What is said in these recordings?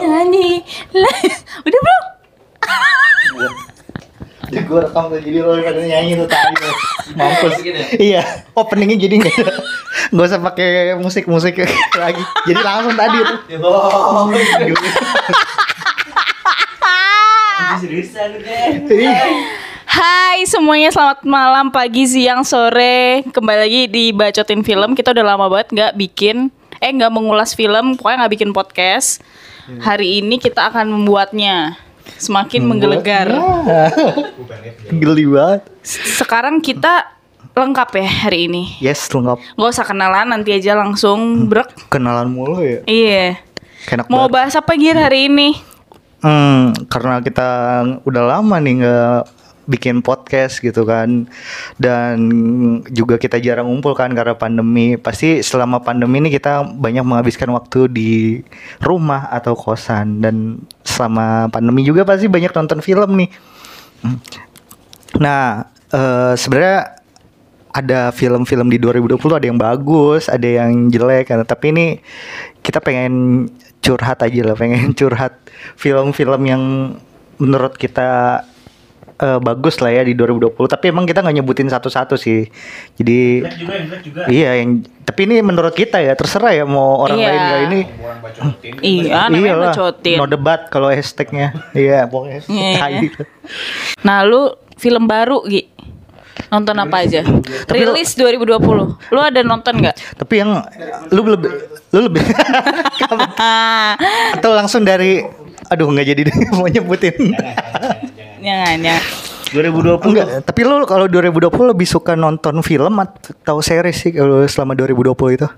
nyanyi. Udah belum? Jadi gue rekam tuh, jadi lo pada nyanyi tuh tadi. Mampus Iya, openingnya jadi nggak nggak usah pakai musik-musik lagi. Jadi langsung tadi tuh. Hai semuanya selamat malam, pagi, siang, sore Kembali lagi di Bacotin Film Kita udah lama banget nggak bikin Eh nggak mengulas film, pokoknya nggak bikin podcast Hari ini kita akan membuatnya Semakin menggelegar Geli banget. Sekarang kita lengkap ya hari ini Yes, lengkap. Gak usah kenalan, nanti aja langsung brek Kenalan mulu ya. Iya Enak Mau banget. bahas apa Gir hari ini? Hmm, karena kita udah lama nih nggak bikin podcast gitu kan dan juga kita jarang ngumpul kan karena pandemi pasti selama pandemi ini kita banyak menghabiskan waktu di rumah atau kosan dan selama pandemi juga pasti banyak nonton film nih Hmm. nah eh, sebenarnya ada film-film di 2020 ada yang bagus, ada yang jelek kan. Tapi ini kita pengen curhat aja lah, pengen curhat film-film yang menurut kita eh, bagus lah ya di 2020. Tapi emang kita nggak nyebutin satu-satu sih. Jadi Iya, yang tapi ini menurut kita ya terserah ya mau orang Iya. lain nggak ini. Iya, namanya Iyalah, bacotin No debat kalau hashtagnya. iya, pokoknya. Iya. gitu. Nah, lu film baru, Gi. Nonton apa aja? Rilis 2020. Lu ada nonton nggak? Tapi yang lu lebih lu lebih atau langsung dari aduh nggak jadi deh mau nyebutin Jangan, jangan. 2020 enggak tapi lu kalau 2020 lebih suka nonton film atau series sih kalau selama 2020 itu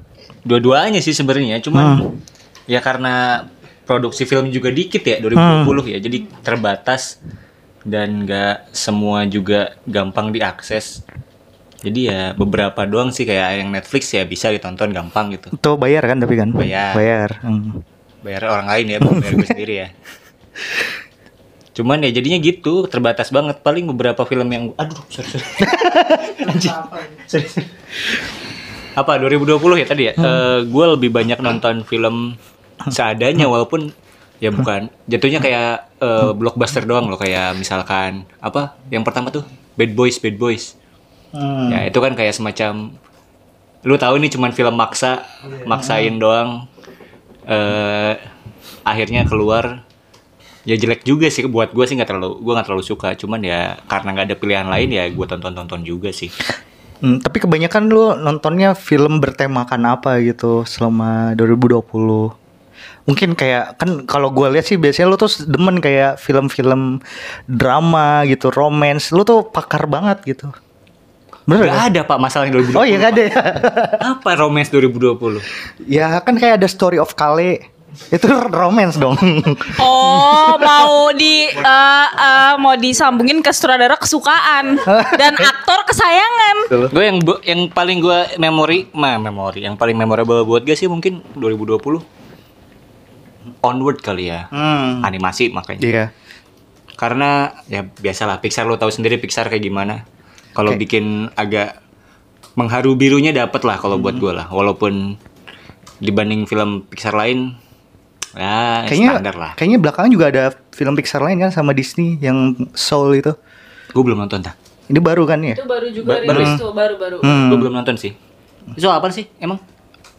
Dua-duanya sih sebenarnya, cuman ya karena produksi film juga dikit ya 2020 ya, jadi terbatas dan nggak semua juga gampang diakses. Jadi ya beberapa doang sih kayak yang Netflix ya bisa ditonton gampang gitu. itu bayar kan tapi kan Bayar. bayar hmm. Bayar orang lain ya, bukan bayar gue sendiri ya. Cuman ya jadinya gitu, terbatas banget. Paling beberapa film yang aduh, sorry, sorry. Anjing. Sorry, sorry. Apa 2020 ya tadi ya? gue lebih banyak nonton film seadanya walaupun ya bukan jatuhnya kayak eh, blockbuster doang loh kayak misalkan apa yang pertama tuh Bad Boys Bad Boys Hmm. ya itu kan kayak semacam lu tahu ini cuman film maksa maksain doang eh akhirnya keluar ya jelek juga sih. Buat gue sih nggak terlalu gue nggak terlalu suka. Cuman ya karena nggak ada pilihan lain ya gue tonton tonton juga sih. Hmm, tapi kebanyakan lu nontonnya film bertemakan apa gitu selama 2020 mungkin kayak kan kalau gue lihat sih biasanya lu tuh demen kayak film-film drama gitu romance. Lu tuh pakar banget gitu. Bener Gak gak? ada pak masalahnya 2020 Oh iya gak ada. Ya apa romance 2020 Ya kan kayak ada story of Kale Itu romance dong. Oh, mau di eh, eh, mau disambungin ke sutradara kesukaan dan aktor kesayangan. gue yang yang paling gue memori mah memori yang paling memorable buat gue sih mungkin 2020 onward kali ya. Hmm. animasi makanya. Iya. Karena ya biasalah Pixar lo tahu sendiri Pixar kayak gimana. Kalau Oke. bikin agak mengharu birunya dapet lah kalau buat gue lah. Walaupun dibanding film Pixar lain ya Kayaknya standar lah Kayaknya belakangan juga ada film Pixar lain kan sama Disney Yang Soul itu gue belum nonton tak Ini baru kan ya Itu baru juga Ba- baru rilis ya? tuh, baru-baru. Hmm. gue belum nonton sih itu apa sih emang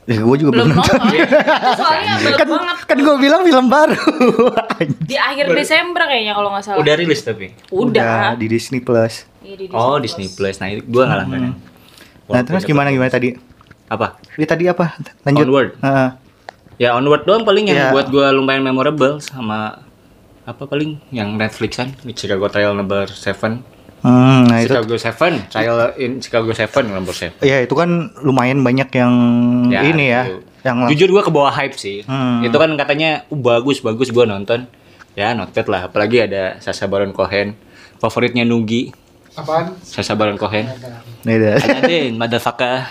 Ya gue juga Belum belum, nonton nonton. Soalnya baru Kan, banget. kan gue bilang film baru Di akhir Desember kayaknya kalau nggak salah. udah rilis tapi Udah. di Disney Plus Iya, di oh Disney Plus nah itu gue nggak langganan Nah terus gimana gimana tadi? apa Ini tadi apa? Lanjut Onward. Heeh. Ya onward doang paling yang Ya. buat gue lumayan memorable sama apa paling yang Netflixan Chicago Trail Number Seven Hmm, nah itu Chicago Seven Trail in Chicago Seven Number Seven Ya itu kan lumayan banyak yang ini ya, itu. yang jujur gue ke bawah hype sih Hmm. itu kan katanya uh, bagus bagus gue nonton ya not bad lah apalagi ada Sasha Baron Cohen favoritnya Nugi Apaan? Sasha Baron Cohen Nih dah. Adin motherfucker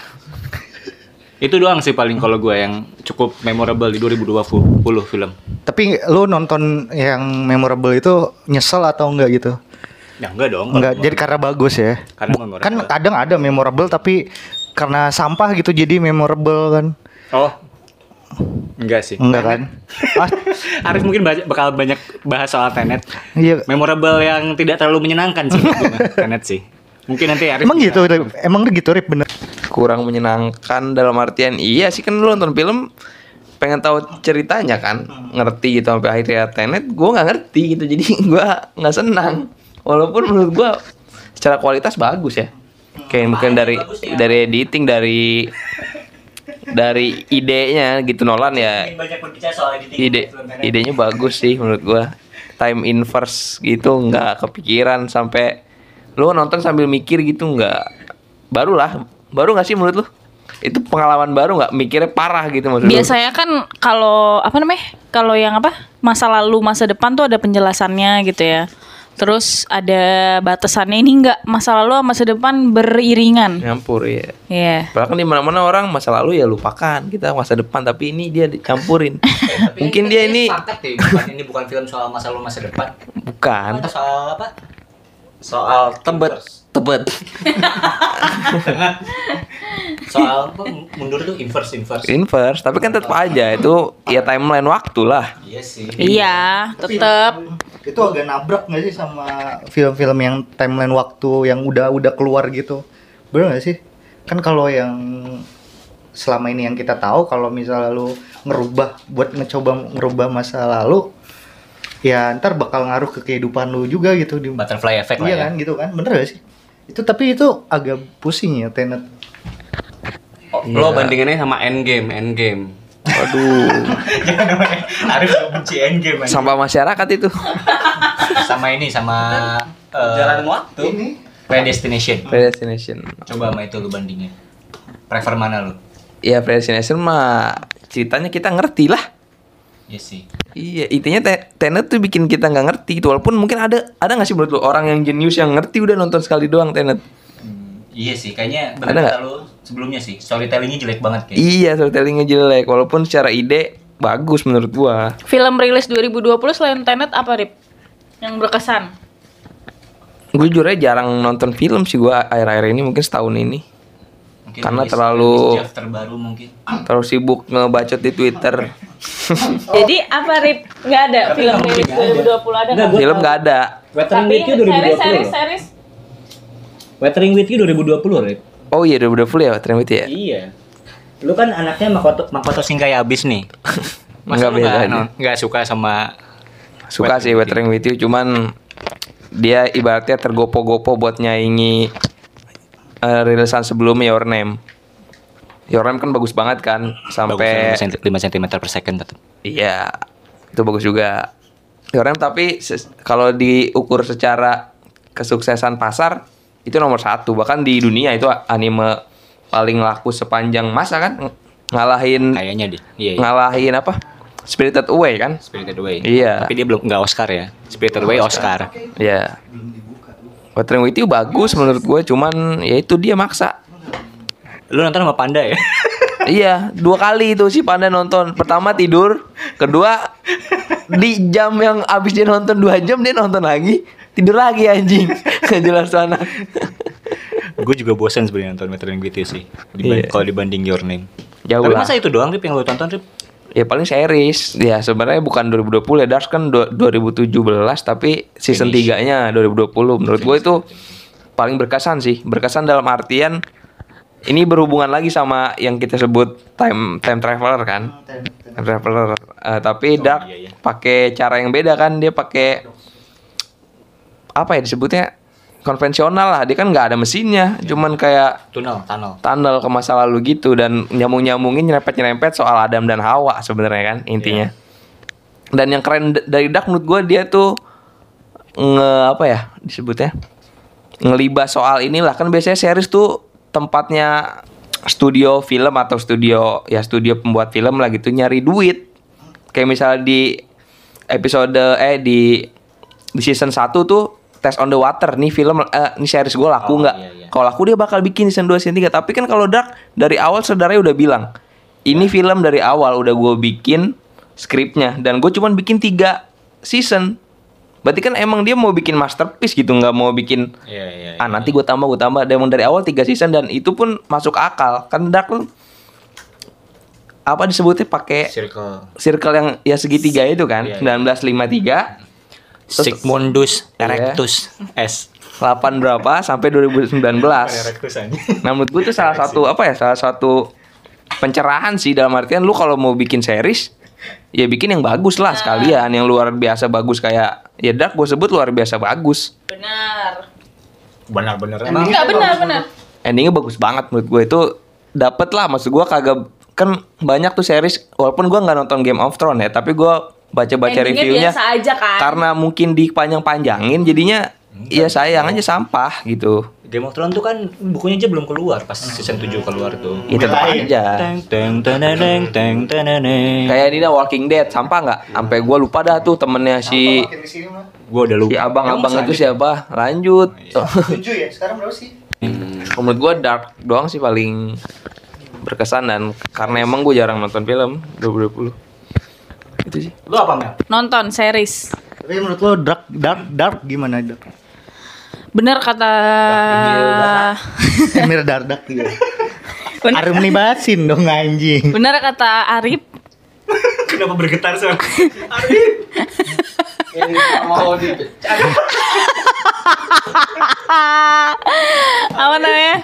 itu doang sih paling kalau gue yang cukup memorable di 2020 film Tapi lu nonton yang memorable itu nyesel atau enggak gitu? ya enggak dong Enggak, jadi karena bagus ya. Karena memorable. kan kadang ada memorable tapi karena sampah gitu jadi memorable kan. oh Enggak sih. Enggak kan? Ah, Arif mungkin ba- bakal banyak bahas soal Tenet. iya. Memorable yang tidak terlalu menyenangkan sih Tenet sih. Mungkin nanti Arif Emang bisa- gitu, emang gitu Rip bener. Kurang menyenangkan dalam artian iya sih kan lu nonton film pengen tahu ceritanya kan ngerti gitu sampai akhirnya tenet gue nggak ngerti gitu jadi gue nggak senang. Walaupun menurut gue secara kualitas bagus ya. Kayak mungkin dari dari editing dari dari idenya gitu Nolan ya. Ide idenya bagus sih menurut gua. Time inverse gitu nggak kepikiran sampai lu nonton sambil mikir gitu nggak barulah baru nggak sih menurut lu itu pengalaman baru nggak mikirnya parah gitu maksud lu? Biasanya kan kalau apa namanya? Kalau yang apa? Masa lalu, masa depan tuh ada penjelasannya gitu ya. Terus ada batasannya ini enggak masa lalu sama masa depan beriringan. nyampur ya Iya. Padahal kan di mana-mana orang masa lalu ya lupakan kita masa depan tapi ini dia dicampurin. Mungkin dia ini sepakat deh, bukan ini bukan film soal masa lalu masa depan. bukan Atau soal apa? Soal tebet, tebet. soal? Mundur tuh inverse inverse. inverse tapi kan tetap aja itu ya timeline waktu lah. Iya sih. Iya, tetap. Itu agak nabrak nggak sih sama film-film yang timeline waktu yang udah udah keluar gitu? Bener nggak sih? Kan kalau yang selama ini yang kita tahu kalau misalnya lu ngerubah buat ngecoba ngerubah masa lalu ya ntar bakal ngaruh ke kehidupan lu juga gitu di Butterfly effect iya lah ya. kan gitu kan bener gak sih itu tapi itu agak pusing ya Tenet Oh, Lo bandingannya sama Endgame, Endgame. Waduh, namanya Arif benci Endgame aja. sampah masyarakat itu. Sama ini sama jalan waktu. ini Predestination. Predestination. Coba sama itu lu bandingin. Prefer mana lu? Ya Predestination mah ceritanya kita ngerti lah. Iya sih. Iya, intinya te- Tenet tuh bikin kita nggak ngerti gitu. Walaupun mungkin ada ada nggak sih menurut lu orang yang jenius yang ngerti udah nonton sekali doang Tenet. Iya sih, kayaknya Ada benar nggak? kata lu sebelumnya sih. Storytellingnya jelek banget kayak. Iya, storytellingnya jelek. Walaupun secara ide bagus menurut gua. Film rilis 2020 selain Tenet apa, Rip? Yang berkesan. Gue jujur aja jarang nonton film sih gua akhir-akhir ini mungkin setahun ini. Mungkin Karena terlalu- terbaru mungkin. Terlalu sibuk ngebacot di Twitter. Jadi apa, Rip? Nggak ada film rilis 2020 ada nggak? film nggak ada. Weathering Tapi with you 2020 series, series, series. Weathering with you 2020 Rip. Oh iya 2020 ya Tren ya. Iya. Lu kan anaknya Makoto Makoto Shinkai abis nih. Masa Nggak beda no- nggak suka sama Suka sih Weathering with You cuman dia ibaratnya tergopo-gopo buat nyaingi eh, rilisan sebelumnya Your Name. Your Name kan bagus banget kan sampai 5 cm per second tetap. iya itu bagus juga. Your Name tapi kalau diukur secara kesuksesan pasar itu nomor satu bahkan di dunia itu anime paling laku sepanjang masa kan Ng- ngalahin Kayaknya deh. Iya, iya. ngalahin apa Spirited Away kan Spirited Away. Iya. Tapi dia belum nggak Oscar ya. Spirited Away Oscar. Ya. Weathering with You bagus menurut gue, cuman ya itu dia maksa. Lu nonton sama Panda ya? iya, dua kali itu si Panda nonton. Pertama tidur, kedua di jam yang abis dia nonton dua jam dia nonton lagi, tidur lagi anjing. Gak jelas sana. gue juga bosan sebenarnya nonton with You sih. Dibanding, Iya. Kalau dibanding Your Name. Jauh Tapi lah. masa itu doang Rip yang lu tonton Rip? Ya paling series. Ya sebenarnya bukan 2020 ya, Dark kan du- 2017 tapi season Finish. 3-nya 2020. Menurut gue itu paling berkesan sih. Berkesan dalam artian ini berhubungan lagi sama yang kita sebut time time traveler kan. Time traveler. Eh, tapi Dark iya, iya. pakai cara yang beda kan. Dia pakai apa ya disebutnya konvensional lah. Dia kan nggak ada mesinnya, cuman kayak Tunnel, tunnel. tunnel ke masa lalu gitu dan nyambung nyambungin nyerempet nyerempet soal Adam dan Hawa sebenarnya kan intinya dan yang keren dari Dark menurut gue dia tuh nge apa ya disebutnya ngelibas soal inilah kan biasanya series tuh tempatnya studio film atau studio ya studio pembuat film lah gitu nyari duit kayak misalnya di episode eh di di season 1 tuh Test on the Water. Nih film eh, ini series gue laku Oh, nggak? iya, iya. kalau laku dia bakal bikin season 2 season 3 tapi kan kalau Dark dari awal saudaranya udah bilang ini film dari awal udah gue bikin skripnya dan gue cuman bikin tiga season. Berarti kan emang dia mau bikin masterpiece gitu nggak mau bikin Iya, iya. ah nanti gue tambah gue tambah. Dan emang dari awal tiga season dan itu pun masuk akal. Kan Dark tuh apa disebutnya pakai Circle. circle yang ya segitiga itu kan Iya, iya. 1953 Terus- Sigmundus Iya. Erectus. S. 8 berapa? Sampai 2019 Erectus aja Nah menurut gue itu salah satu apa ya salah satu pencerahan sih dalam artian lu kalau mau bikin series ya bikin yang bagus lah sekalian yang luar biasa bagus kayak ya Dark gue sebut luar biasa bagus. Benar. Benar-benar. Enggak benar benar. endingnya bagus banget menurut gue itu dapet lah maksud gue kagak kan banyak tuh series walaupun gue nggak nonton Game of Thrones ya tapi gue baca-baca reviewnya biasa aja kan. karena mungkin dipanjang-panjangin jadinya ya sayang aja sampah gitu. Game of Thrones tuh kan bukunya aja belum keluar pas season 7 keluar tuh. ya tetap aja. Teng teng teneneng teng teneneng. kayak ini dah Walking Dead sampah nggak? Sampai gue lupa dah tuh temennya si Gua udah lupa. si abang-abang itu siapa? Lanjut. Tujuh ya? Sekarang berapa sih? menurut gue Dark doang sih paling berkesan dan karena emang gue jarang nonton film 2020 itu sih Lu apa Mel? Nonton series. Tapi menurut lo dark dark dark gimana dark? Bener kata Emir dardak gitu. Bener, Arum nibasin dong anjing. bener kata Arif Kenapa bergetar sih? apa namanya?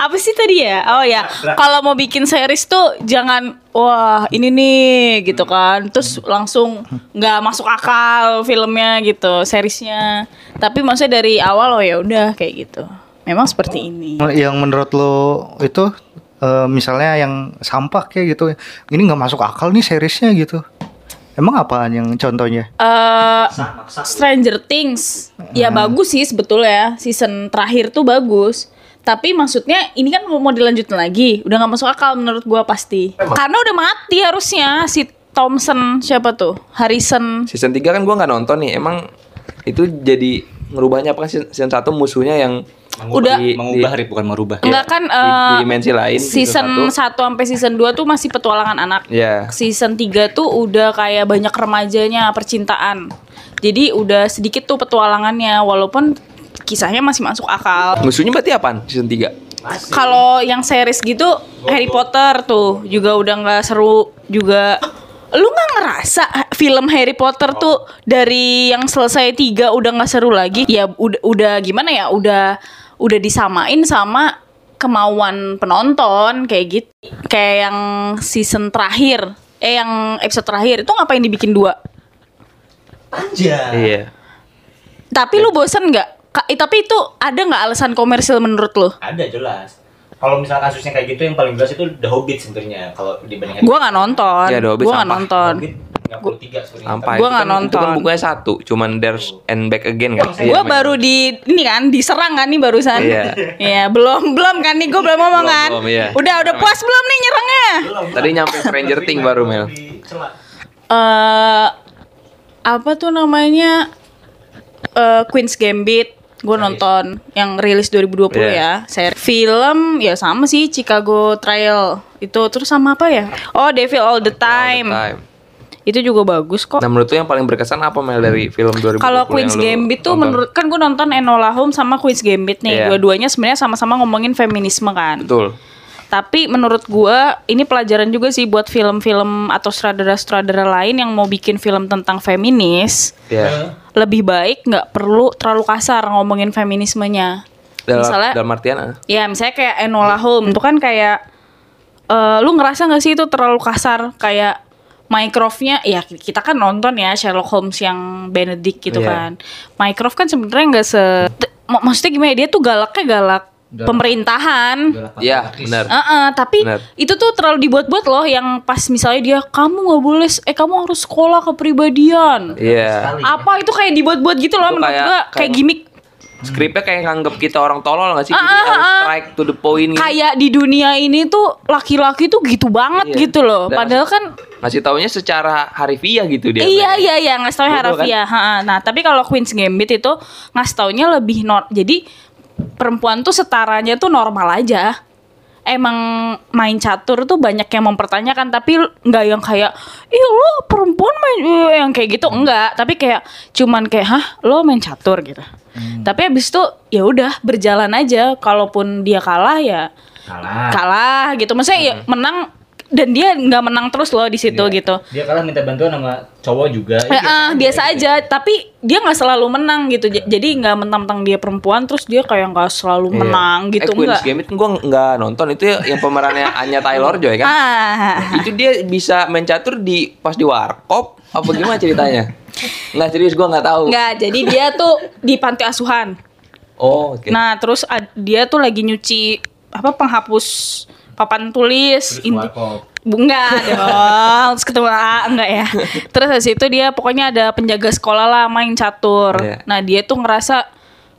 Apa sih tadi ya? Oh ya, kalau mau bikin series tuh jangan wah ini nih gitu kan, terus langsung nggak masuk akal filmnya gitu, seriesnya. Tapi maksudnya dari awal oh ya udah kayak gitu. Memang seperti ini. Yang menurut lo itu eh, misalnya yang sampah kayak gitu, ini nggak masuk akal nih seriesnya gitu. Emang apaan yang contohnya? eh Stranger Things ya bagus sih sebetulnya season terakhir tuh bagus tapi maksudnya ini kan mau dilanjutin lagi. Udah nggak masuk akal menurut gua pasti. Karena udah mati harusnya si Thompson siapa tuh? Harrison. Season 3 kan gue nggak nonton nih. Emang itu jadi ngerubahnya apa kan season- season 1 musuhnya yang Udah. di- mengubah di- bukan merubah. enggak kan di, eh, di dimensi lain season 1 sampai season 2 tuh masih petualangan anak. Ya season 3 tuh udah kayak banyak remajanya percintaan. Jadi udah sedikit tuh petualangannya walaupun kisahnya masih masuk akal musuhnya berarti apaan season 3 Kalau yang series gitu Harry Potter tuh juga udah nggak seru juga. Lu nggak ngerasa film Harry Potter tuh dari yang selesai tiga udah nggak seru lagi? Ya udah udah gimana ya? Udah udah disamain sama kemauan penonton kayak gitu. Kayak yang season terakhir, eh yang episode terakhir itu ngapain dibikin dua? Anjay. iya Tapi lu bosen nggak? Ka- tapi itu ada nggak alasan komersil menurut lu? Ada jelas. Kalau misalnya kasusnya kayak gitu yang paling jelas itu The Hobbit sebenarnya kalau dibandingkan Gua nggak nonton. Ya, The Hobbit gua nggak nonton. Hobbit 53 sebenarnya. Sampah Gua itu nggak kan- Itu kan nonton. bukunya satu, cuman There's and Back Again kan. Iya, Gue namanya. baru di ini kan diserang kan nih barusan. Iya. Iya, belum belum kan nih gue belum ngomong Belum, kan. belum, iya. Udah udah puas belum nih nyerangnya? Tadi nyampe Stranger Things baru Mel. Eh apa tuh namanya? Eh Queen's Gambit. Gue nonton yang rilis 2020 Iya. ya. Saya film ya sama sih Chicago Trial itu terus sama apa ya? Oh Devil All the Time. Time. Itu juga bagus kok. Nah menurut lu yang paling berkesan apa Mel dari film 2020 Kalau Queen's Gambit tuh menurut kan gue nonton Enola Holmes sama Queen's Gambit nih. Iya. Dua-duanya sebenarnya sama-sama ngomongin feminisme kan. Betul Tapi menurut gua ini pelajaran juga sih buat film-film atau sutradara-sutradara lain yang mau bikin film tentang feminis. Ya Lebih baik nggak perlu terlalu kasar ngomongin feminismenya. dalam, Misalnya, dalam artian ya misalnya kayak Enola Holmes itu kan kayak, eh, lu ngerasa nggak sih itu terlalu kasar kayak Mycroftnya ya kita kan nonton ya Sherlock Holmes yang Benedict gitu Iya. kan. Mycroft kan sebenarnya nggak se maksudnya gimana dia tuh galaknya galak pemerintahan. Ya benar Heeh, tapi Benar. itu tuh terlalu dibuat-buat loh yang pas misalnya dia kamu nggak boleh eh kamu harus sekolah kepribadian. Iya Apa itu kayak dibuat-buat gitu loh Itu menurut kayak- gua kayak, kayak- gimmick Skripnya kayak nganggep kita orang tolol gak sih Jadi Ah, ah, harus ah. strike to the point gitu kayak di dunia ini tuh laki-laki tuh gitu banget Iya. gitu loh. Dan Padahal kan Ngasih taunya secara harfiah gitu dia iya iya iya ngasih taunya Bodoh kan? Nah, tapi kalau Queen's Gambit itu ngasih taunya lebih nor jadi perempuan tuh setaranya tuh normal aja. Emang main catur tuh banyak yang mempertanyakan tapi nggak yang kayak ih lo perempuan main eh," yang kayak gitu enggak tapi kayak cuman kayak hah lo main catur? gitu. Tapi habis itu ya udah berjalan aja. Kalaupun dia kalah ya Kalah. kalah gitu. Maksudnya ya menang dan dia nggak menang terus loh di situ gitu. Dia kalah minta bantuan sama cowok juga. Ya, ah, biasa aja, tapi dia nggak selalu menang gitu. J- Jadi nggak mentang-mentang dia perempuan terus dia kayak nggak selalu menang gitu eh, Queen's. Gambit gue nggak nonton itu yang pemerannya Anya Taylor Joy kan. Ah, Itu dia bisa main catur di pas di warkop apa gimana ceritanya? Nggak serius gue nggak tahu. nggak. Jadi dia tuh di panti asuhan. Oh, oke. Nah, terus dia tuh lagi nyuci apa penghapus papan tulis Terus inti-. Bu, enggak dong, terus ketemu A, enggak ya. Terus habis itu dia pokoknya ada penjaga sekolah lah main catur. Iya. Nah dia tuh ngerasa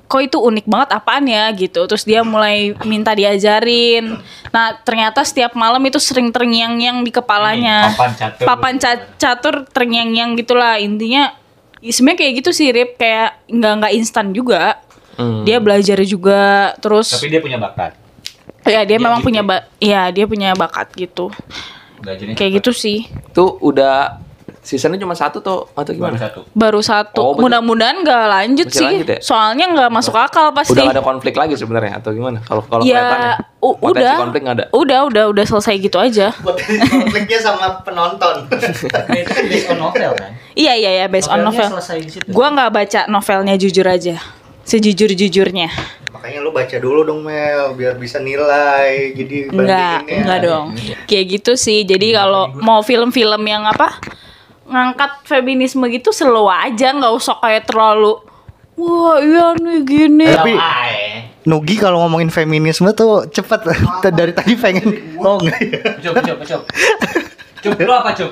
kok itu unik banget apaan ya gitu. Terus dia mulai minta diajarin. Nah ternyata setiap malam itu sering terngiang-ngiang di kepalanya. Ini, papan catur. Papan ca- catur terngiang-ngiang gitulah intinya. Sebenarnya kayak gitu sih Rip kayak nggak nggak instan juga. Hmm. Dia belajar juga terus. Tapi dia punya bakat. Ya dia dia memang gitu. punya ba- ya dia punya bakat gitu. Belajarnya Kayak gitu sih. Itu udah seasonnya cuma satu tuh atau Baru gimana? satu. Baru satu. Oh, Mudah-mudahan nggak lanjut Masih sih. lanjut ya? Soalnya nggak masuk akal pasti. Udah ada konflik lagi sebenarnya atau gimana? Kalau kalau kelihatannya. ya, udah. konflik nggak ada. Udah, udah, udah selesai gitu aja. konfliknya sama penonton. Based on novel kan. Iya, iya, ya, based on Novelnya novel. selesai di situ. Gua nggak baca novelnya jujur aja. Sejujur-jujurnya. Makanya lu baca dulu dong Mel biar bisa nilai. Jadi Enggak, bandinginnya. enggak dong. Kayak gitu sih. Jadi kalau mau film-film yang apa ngangkat feminisme gitu slow aja, nggak usah kayak terlalu wah iya nih gini. Tapi. Nugi kalau ngomongin feminisme tuh cepet dari tadi pengen oh enggak ya? Cup, cup, cup. Cup, lu apa cup?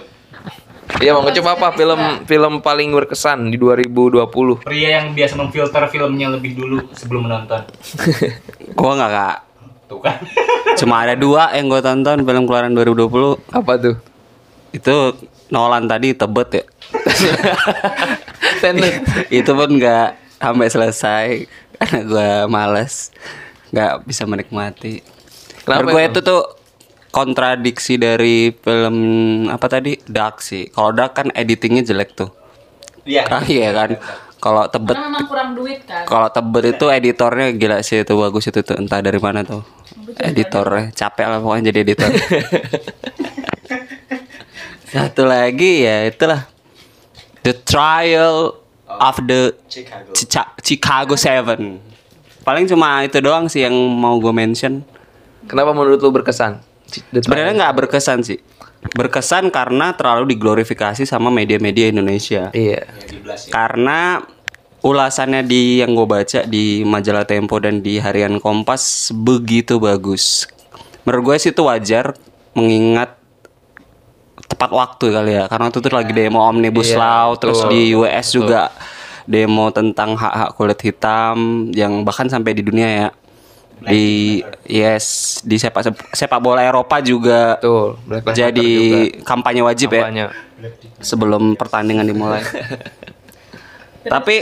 Iya mau ngecep apa film film paling berkesan di 2020? Pria yang biasa memfilter filmnya lebih dulu sebelum menonton. Gua nggak kak. Tuh kan. Cuma ada dua yang gue tonton film keluaran 2020 Apa tuh? itu Nolan tadi tebet ya. Tenet. itu pun nggak sampai selesai karena gue males nggak bisa menikmati. Kenapa gue itu tuh kontradiksi dari film apa tadi Dark sih. Kalau Dark kan editingnya jelek tuh. Iya. Ah, iya kan. Kalau tebet Karena memang kurang duit kan. kalau tebet itu editornya gila sih itu bagus itu tuh entah dari mana tuh editornya capek lah pokoknya jadi editor satu lagi ya itulah the trial of the Chicago. Chica- Chicago Seven paling cuma itu doang sih yang mau gue mention Kenapa menurut lu berkesan? Sebenarnya nggak berkesan sih. Berkesan karena terlalu diglorifikasi sama media-media Indonesia. Iya. karena ulasannya di yang gue baca di majalah Tempo dan di harian Kompas begitu bagus. Menurut gue sih itu wajar mengingat tepat waktu kali ya. Karena itu tuh lagi demo omnibus Iya, law terus betul, di US juga demo tentang hak-hak kulit hitam yang bahkan sampai di dunia ya di yes di sepak sepak bola Eropa juga Betul. Black jadi juga. kampanye wajib ya Kampanye. sebelum pertandingan dimulai. Tapi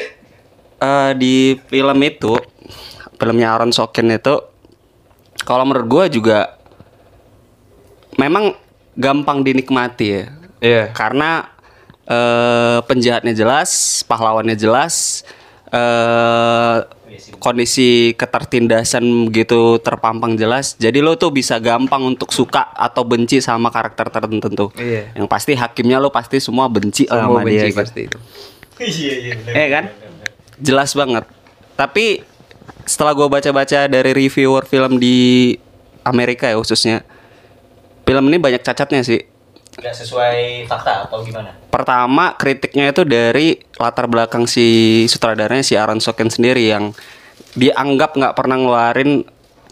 eh, di film itu, filmnya Aaron Sorkin itu, kalau menurut gue juga memang gampang dinikmati ya, Iya. karena eh, penjahatnya jelas, pahlawannya jelas, eh, kondisi ketertindasan begitu terpampang jelas. Jadi lo tuh bisa gampang untuk suka atau benci sama karakter tertentu. Iya. Yang pasti hakimnya lo pasti semua benci Semua sama dia. benci gitu. pasti itu. Iya, iya. Eh kan? Jelas banget. Tapi setelah gue baca-baca dari reviewer film di Amerika ya khususnya, film ini banyak cacatnya sih. Gak sesuai fakta atau gimana? Pertama kritiknya itu dari latar belakang si sutradaranya si Aaron Sorkin sendiri yang dianggap nggak pernah ngeluarin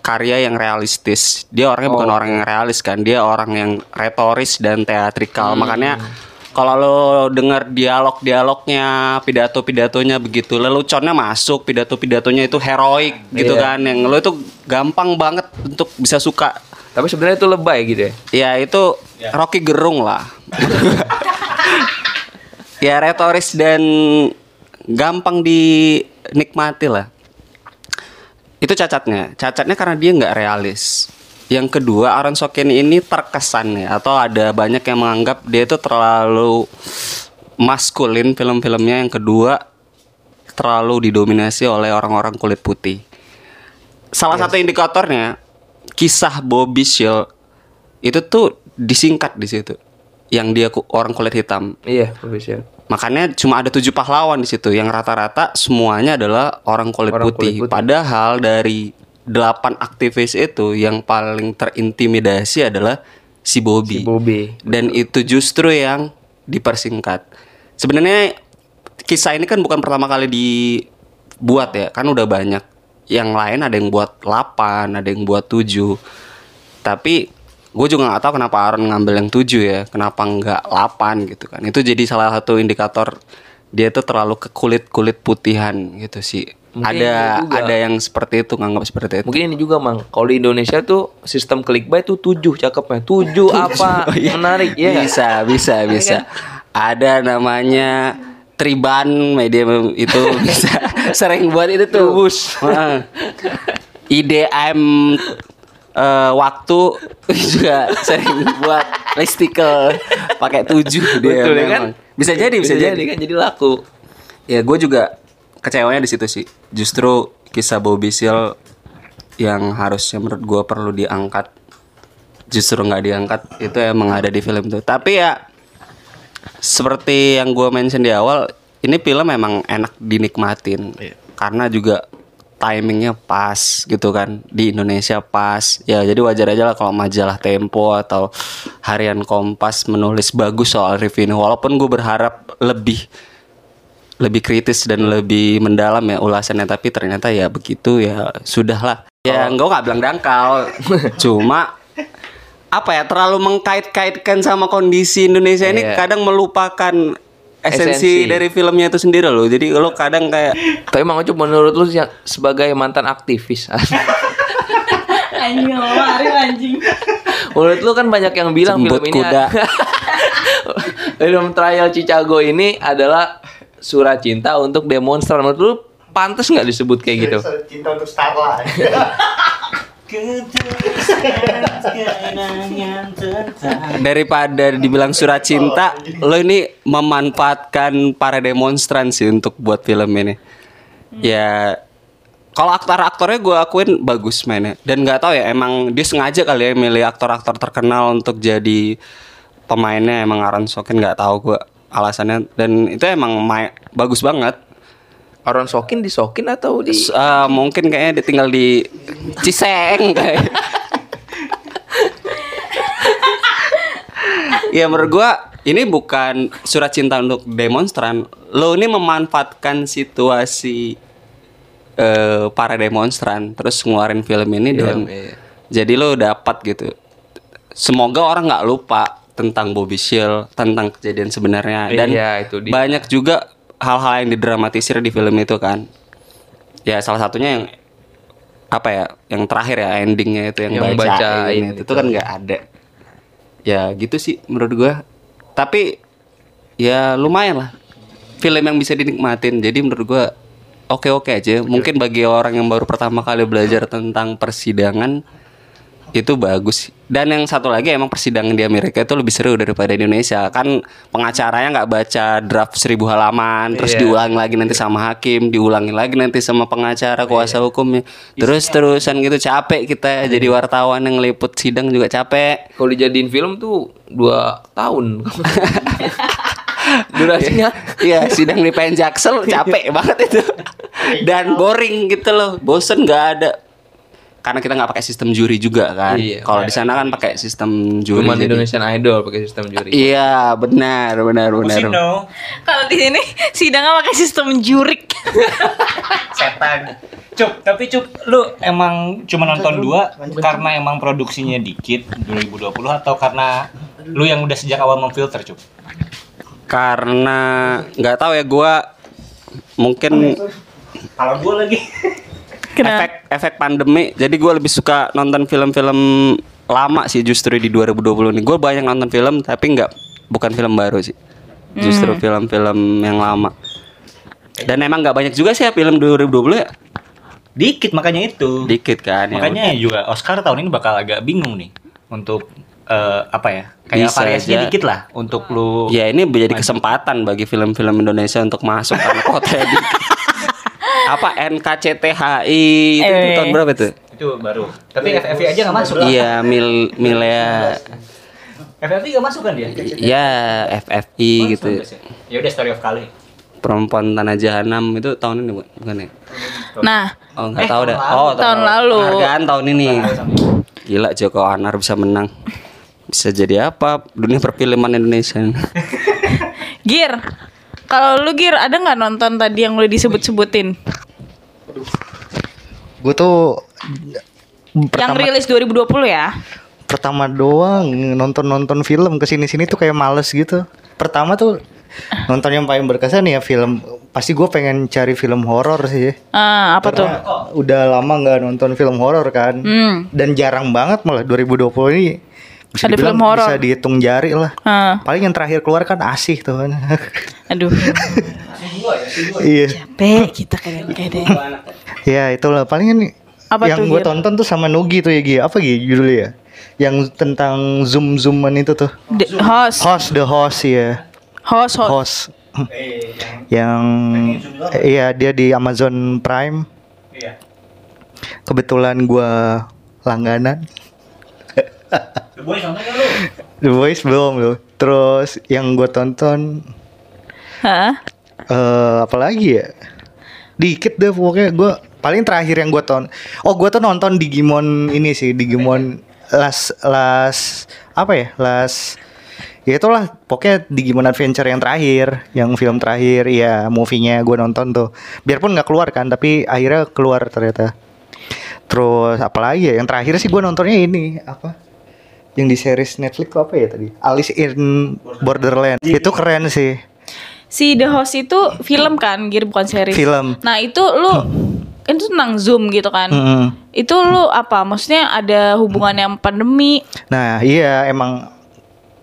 karya yang realistis. Dia orangnya bukan orang yang realis kan, dia orang yang retoris dan teatrikal. Makanya kalau lo dengar dialog-dialognya, pidato-pidatonya begitu, leluconnya masuk, pidato-pidatonya itu heroik gitu Iya. kan, yang lo itu gampang banget untuk bisa suka. Tapi sebenarnya itu lebay gitu ya. Ya itu Rocky Gerung lah. ya retoris dan gampang dinikmati lah. Itu cacatnya. Cacatnya karena dia nggak realis. Yang kedua, Aaron Sorkin ini terkesan ya atau ada banyak yang menganggap dia itu terlalu maskulin film-filmnya. Yang kedua, terlalu didominasi oleh orang-orang kulit putih. Salah satu indikatornya kisah Bobby Seale itu tuh disingkat di situ. Yang dia orang kulit hitam. Iya, Bobby Seale. Makanya cuma ada tujuh pahlawan di situ yang rata-rata semuanya adalah orang kulit, Orang putih. kulit putih. Padahal dari delapan aktivis itu yang paling terintimidasi adalah si Bobby. Si Bobby. Dan itu justru yang dipersingkat. Sebenarnya kisah ini kan bukan pertama kali dibuat ya, kan udah banyak. Yang lain ada yang buat 8, ada yang buat 7. Tapi gue juga nggak tahu kenapa Aaron ngambil yang 7 ya, kenapa nggak 8 gitu kan. Itu jadi salah satu indikator dia tuh terlalu ke kulit-kulit putihan gitu sih. Mungkin ada ada yang seperti itu nganggap seperti itu. Mungkin ini juga mang. Kalau di Indonesia tuh sistem clickbait tuh tujuh cakepnya. Tujuh apa menarik ya bisa, bisa, bisa. Ada namanya Triban media itu bisa sering buat itu tuh. Heeh. IDM eh, waktu juga sering buat listicle pakai tujuh dia Betul ya kan? Bisa jadi, bisa, jadi. kan jadi laku. Ya gue juga kecewanya di situ sih. Justru kisah Bobby Seale yang harusnya menurut gue perlu diangkat justru nggak diangkat itu emang ada di film tuh. Tapi ya seperti yang gue mention di awal, ini film memang enak dinikmatin. Karena juga timingnya pas gitu kan. Di Indonesia pas. Ya jadi wajar aja lah kalau majalah Tempo atau harian Kompas menulis bagus soal review ini walaupun gue berharap lebih lebih kritis dan lebih mendalam ya ulasannya. Tapi ternyata ya begitu ya sudahlah. Ya gue nggak bilang dangkal. Cuma apa ya terlalu mengkait-kaitkan sama kondisi Indonesia ini Iya. kadang melupakan esensi, Esensi. dari filmnya itu sendiri loh jadi lo kadang kayak Tapi Mang Ucup menurut lu sebagai mantan aktivis. Anjing anjing. menurut lu kan banyak yang bilang Jemput film ini kuda. film trial Chicago ini adalah surat cinta untuk demonstran. Menurut lu pantas nggak disebut kayak gitu? Cinta untuk Starla. daripada dibilang surat cinta lo ini memanfaatkan para demonstran sih untuk buat film ini. Ya kalau aktor-aktornya gue akuin bagus mainnya. Dan nggak tahu ya emang dia sengaja kali ya milih aktor-aktor terkenal untuk jadi pemainnya. Emang Aaron Sorkin nggak tahu gue alasannya. Dan itu emang bagus banget Aaron Sokin disokin atau di eh, mungkin kayaknya dia tinggal di Ciseng kayak. ya menurut gua ini bukan surat cinta untuk demonstran. Lo ini memanfaatkan situasi eh, para demonstran terus ngeluarin film ini dan iya. jadi lo dapat gitu. Semoga orang nggak lupa tentang Bobby Seale, tentang kejadian sebenarnya dan Iya, itu dia. banyak juga hal-hal yang didramatisir di film itu kan. Ya salah satunya yang apa ya, yang terakhir ya endingnya itu yang, Yang bacain itu, itu kan nggak ada. Ya gitu sih menurut gua. Tapi ya lumayan lah. Film yang bisa dinikmatin. Jadi menurut gua oke-oke aja. Mungkin bagi orang yang baru pertama kali belajar tentang persidangan itu bagus. Dan yang satu lagi emang persidangan di Amerika itu lebih seru daripada di Indonesia. Kan pengacaranya nggak baca draft seribu halaman terus Iya. diulangi lagi nanti sama hakim diulangi lagi nanti sama pengacara kuasa hukumnya. Terus terusan gitu capek kita jadi wartawan yang liput sidang juga capek. Kalau dijadiin film tuh dua tahun. Durasinya. Iya sidang di PN Jaksel capek banget itu. Dan boring gitu loh bosen nggak ada karena kita nggak pakai sistem juri juga kan Iya. kalau di sana kan pakai sistem juri cuma jadi- Indonesian Idol pakai sistem juri Iya benar benar benar. Kalau di sini sidangnya pakai sistem jurik. setan. Cup, tapi Cup, lu emang cuma nonton dua karena emang produksinya dikit 2020 atau karena lu yang udah sejak awal memfilter, Cup? Karena nggak tahu ya gua mungkin Kalau gua lagi. Efek efek pandemi. Jadi gua lebih suka nonton film-film lama sih justru di 2020 nih. Gue banyak nonton film tapi nggak bukan film baru sih. Justru film-film yang lama. Dan emang nggak banyak juga sih ya film 2020 ya. Dikit makanya itu. Dikit kan ya. Makanya juga Oscar tahun ini bakal agak bingung nih untuk eh, apa ya? Kayak Bisa variasinya aja. dikit lah untuk lu Ya ini menjadi kesempatan bagi film-film Indonesia untuk masuk karena kota dikit. Apa NKCTHI itu Eh. tahun berapa tuh? itu baru. Tapi FFI aja nggak masuk. Iya, mil milea FFI gak masuk kan dia? Ya FFI gitu. Ya udah Story of Kali. Perempuan Tanah Jahanam itu tahun ini bukan bukan ya? Nah, Oh nggak tahu dah. Oh tahun lalu. Penghargaan tahun ini. Gila Joko Anar bisa menang. Bisa jadi apa dunia perfilman Indonesia? Gir. Kalau lu Gir ada nggak nonton tadi yang udah disebut-sebutin? Gue tuh Yang rilis 2020 ya? pertama doang nonton nonton film ke sini sini tuh kayak males gitu. Pertama tuh nonton yang paling berkesan ya film. Pasti gue pengen cari film horor sih. Ah, apa tuh? Udah lama nggak nonton film horor kan. Hmm. Dan jarang banget malah 2020 ini. Bisa Ada film horor. Bisa dihitung jari lah. Ah, Paling yang terakhir keluar kan asih tuh kan. aduh. iya. Capek kita kadang-kadang. Ya itulah paling kan Apa yang gue tonton tuh sama Nugi tuh ya Gi. Apa Gi judulnya ya? Yang tentang zoom zooman itu tuh. The host, Host the host ya. host, host. Host. yang iya dia di Amazon Prime. Iya. Kebetulan gua langganan. The Boys nonton gak lu? The Voice belum loh. Terus yang gue tonton Hah? eh apa lagi ya? Dikit deh pokoknya gue paling terakhir yang gue tonton. Oh gue tuh nonton Digimon ini sih Digimon las las apa ya las ya itulah pokoknya Digimon Adventure yang terakhir yang film terakhir ya movie-nya gue nonton tuh biarpun nggak keluar kan tapi akhirnya keluar ternyata terus apalagi ya yang terakhir sih gue nontonnya ini apa yang di series Netflix tuh apa ya tadi Alice in Borderland itu keren sih Si The Host itu film kan, Gir bukan series. Film. Nah, itu lu itu tentang Zoom gitu kan. Mm-mm. Itu lu apa? Maksudnya ada hubungan yang pandemi. Nah iya emang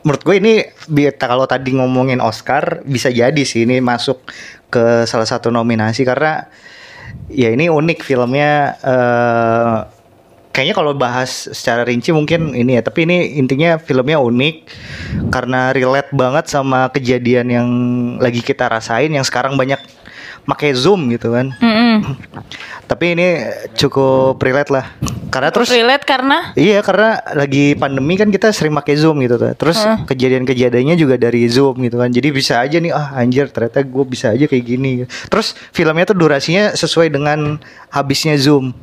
menurut gue ini bi- kalau tadi ngomongin Oscar bisa jadi sih ini masuk ke salah satu nominasi karena ya ini unik filmnya eh kayaknya kalau bahas secara rinci mungkin ini ya tapi ini intinya filmnya unik karena relate banget sama kejadian yang lagi kita rasain yang sekarang banyak pakai zoom gitu kan Mm-mm. tapi ini cukup relate lah karena terus relate karena Iya karena lagi pandemi kan kita sering pakai Zoom gitu tuh. Terus kejadian-kejadiannya juga dari Zoom gitu kan. Jadi bisa aja nih ah anjir ternyata gue bisa aja kayak gini. Terus filmnya tuh durasinya sesuai dengan habisnya Zoom.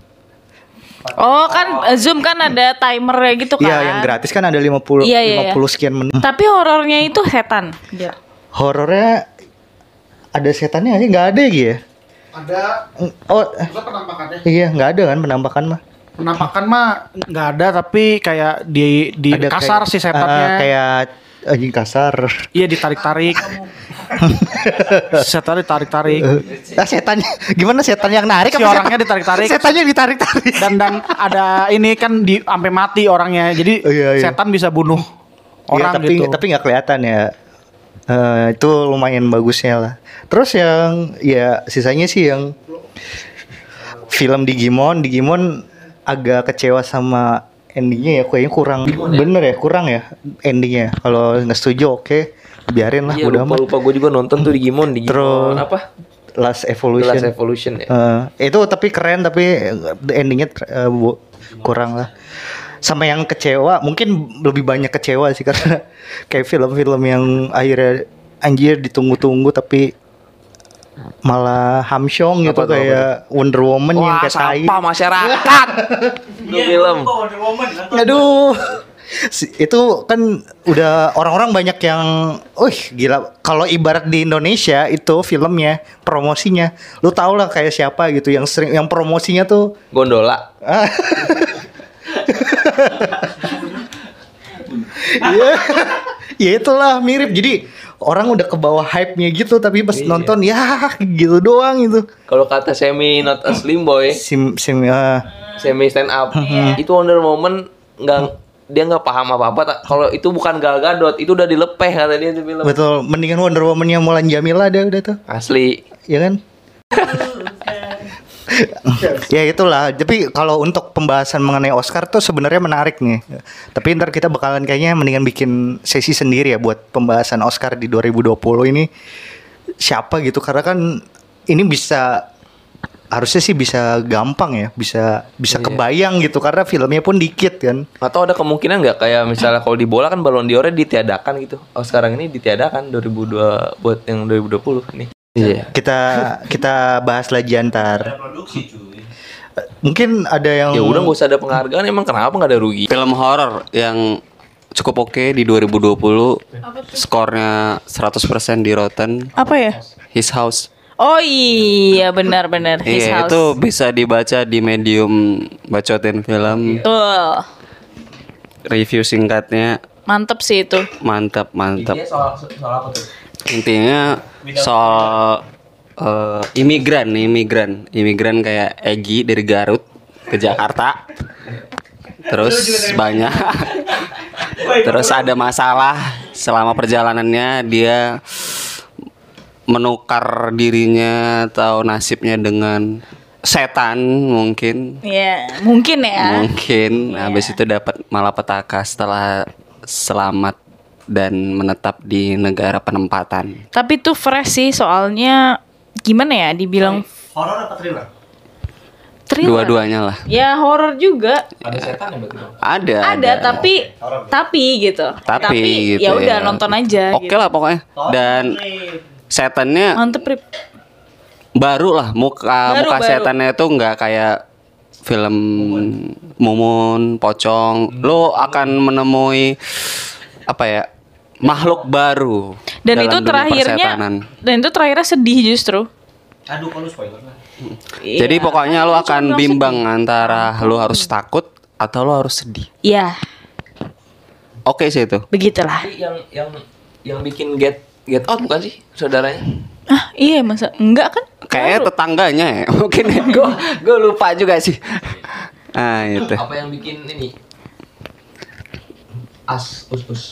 Oh kan eh, Zoom kan ada timernya gitu kan. Iya yang gratis kan ada 50 Iya, iya, 50 iya. sekian menit. Tapi horornya itu setan. Gila. Horornya ada setannya aja nggak ada ya? Ada Oh maksudnya penampakannya. iya nggak ada kan penampakan mah. Penampakan mah nggak ada tapi kayak di di Ada kasar kayak- sih setannya. ah, kayak anjing kasar. Iya ditarik-tarik. Setan ditarik-tarik. Ah setannya gimana setan yang narik Si orangnya setan- ditarik-tarik. Setannya ditarik-tarik. Dan dan ada ini kan di sampai mati orangnya. Jadi Oh, iya, iya. setan bisa bunuh Iya, orang tapi gitu. tapi nggak kelihatan ya. Eh, itu lumayan bagusnya lah. Terus yang ya sisanya sih yang film Digimon, Digimon agak kecewa sama endingnya ya, kayaknya kurang bener ya, kurang ya endingnya. Kalau nggak setuju oke, biarin lah, Iya udah lupa lupa gue juga nonton tuh Digimon Digimon Terus apa? Last Evolution. Last Evolution ya. Eh, itu tapi keren tapi endingnya eh, bu- kurang lah. Sama yang kecewa, mungkin lebih banyak kecewa sih karena kayak film-film yang akhirnya anjir ditunggu-tunggu tapi malah hamsyong gitu Apa tuh, apa kayak Wonder Woman yang Wah kayak tai. sampah masyarakat. Itu film. Aduh. Si- Itu kan udah orang-orang banyak yang, wih gila. Kalau ibarat di Indonesia itu filmnya, promosinya, lu tau lah kayak siapa gitu yang sering, yang promosinya tuh Gondola. Iya. ya itulah mirip. Jadi orang udah ke bawah hype-nya gitu tapi pas nonton ya gitu doang itu. Kalau kata Semi not a slim boy, Sim sim ah. Semi stand up, Mm-hmm. itu Wonder Woman nggak dia nggak paham apa apa. Kalau itu bukan Gal Gadot, itu udah dilepeh kata dia itu film. betul. Mendingan Wonder Woman yang Mulan Jamila deh udah tuh. Asli. Ya kan? ya itulah. Tapi kalau untuk pembahasan mengenai Oscar tuh sebenarnya menarik nih. Tapi ntar kita bakalan kayaknya mendingan bikin sesi sendiri ya buat pembahasan Oscar di 2020 ini siapa gitu karena kan ini bisa harusnya sih bisa gampang ya, bisa bisa kebayang gitu karena filmnya pun dikit kan. Atau ada kemungkinan nggak kayak misalnya kalau di bola kan Ballon d'Or ditiadakan gitu. Oh sekarang ini ditiadakan 2002 buat yang 2020 nih. Iya. Kita kita bahas lagi antar. Mungkin ada yang Ya udah nggak usah ada penghargaan emang kenapa nggak ada rugi? Film horor yang cukup oke di 2020 skornya 100% di Rotten Apa ya? His House. Oh iya benar-benar His Iya, House. itu bisa dibaca di medium bacotin film. Betul. Review singkatnya Mantep sih itu. mantap, mantap. soal soal apa tuh? Intinya soal eh, imigran, imigran, imigran kayak Egi dari Garut ke Jakarta. Terus banyak. Terus ada masalah selama perjalanannya dia menukar dirinya atau nasibnya dengan setan mungkin. Iya, mungkin ya. mungkin. Habis itu dapat malapetaka setelah selamat dan menetap di negara penempatan. Tapi tuh fresh sih soalnya gimana ya dibilang horor apa thriller? thriller. Dua-duanya lah. Ya horor juga. Ada setan ya? Ada. Ada, tapi tapi gitu. tapi, gitu ya udah nonton aja Oke gitu. lah pokoknya. Dan setannya Mantep Rip. baru lah muka Baru, muka baru. setannya itu nggak kayak film Mumun, Pocong. Lo akan menemui apa ya? Makhluk baru Dan dalam itu dunia terakhirnya dan itu terakhirnya sedih justru. Aduh kalau spoiler. Jadi Iya. pokoknya lo akan bimbang antara lo harus takut atau lo harus sedih. sedih. Iya, Oke sih itu. begitulah. Yang yang yang bikin get get out bukan sih saudaranya? Ah, iya masa enggak kan? Kayaknya tetangganya ya. Mungkin gue gue lupa juga sih. Ah itu. Apa yang bikin ini? As us us.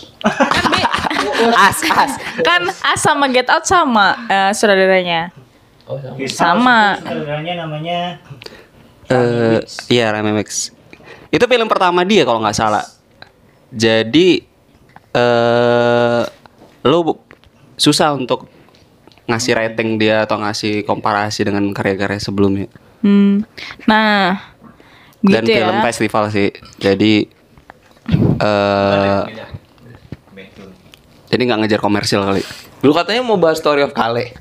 As as. Kan As sama Get Out sama eh, saudaranya. Oh sama. Sama. Saudaranya namanya Eh iya Rami Max. Itu film pertama dia kalau nggak salah. Jadi eh lo bu- susah untuk ngasih rating dia atau ngasih komparasi dengan karya-karya sebelumnya. Hmm. Nah, Dan gitu film ya. festival sih. Jadi eh jadi nggak ngejar komersil kali. Dulu katanya mau bahas Story of Kale.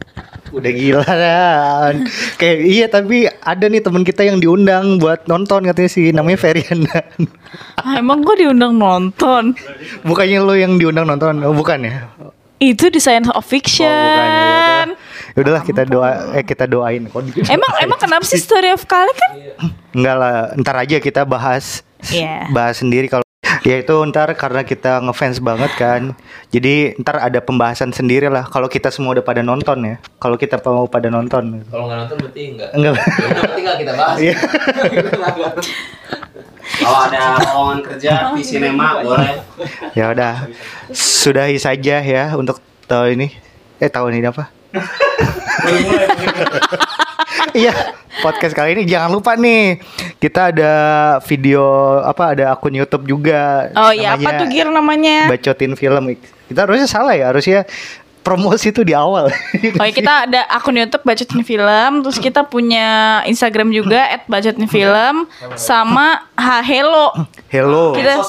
udah gila dan kayak iya tapi ada nih teman kita yang diundang buat nonton katanya sih namanya Feriana Ah, emang gue diundang nonton. bukannya lo yang diundang nonton oh bukan ya Itu di Science of oh Fiction. bukan ya udah. Ya udahlah kita doa eh kita doain kok Emang emang kenapa sih Story of Kale kan? enggak lah ntar aja kita bahas Iya. bahas sendiri kalau ya itu ntar karena kita ngefans banget kan. Jadi ntar ada pembahasan sendiri lah kalau kita semua udah pada nonton ya. Kalau kita mau pada nonton. Kalau nggak nonton berarti enggak. enggak Ya berarti nggak kita bahas. Iya. Kalau ada lowongan kerja di sinema boleh. ya udah. Sudahi saja ya untuk tahun ini. Eh tahun ini apa Iya, podcast kali ini jangan lupa nih kita ada video apa ada akun YouTube juga. Oh iya, apa tuh Gir namanya? Bacotin film. Kita harusnya salah ya, harusnya promosi itu di awal. Oh iya, kita ada akun YouTube Bacotin Film, terus kita punya Instagram juga @bacotinfilm sama Ha Hello. Hello. Kita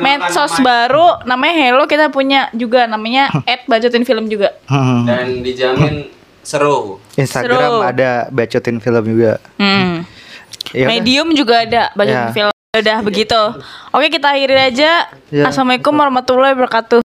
medsos baru namanya Hello kita punya juga namanya @bacotinfilm juga. Hmm. Dan dijamin seru. Instagram Seru. ada bacotin film juga. Hmm. Ya. Medium juga ada Bacotin Ya. Film. Udah begitu. Oke, kita akhiri aja. Ya. Assalamualaikum warahmatullahi wabarakatuh.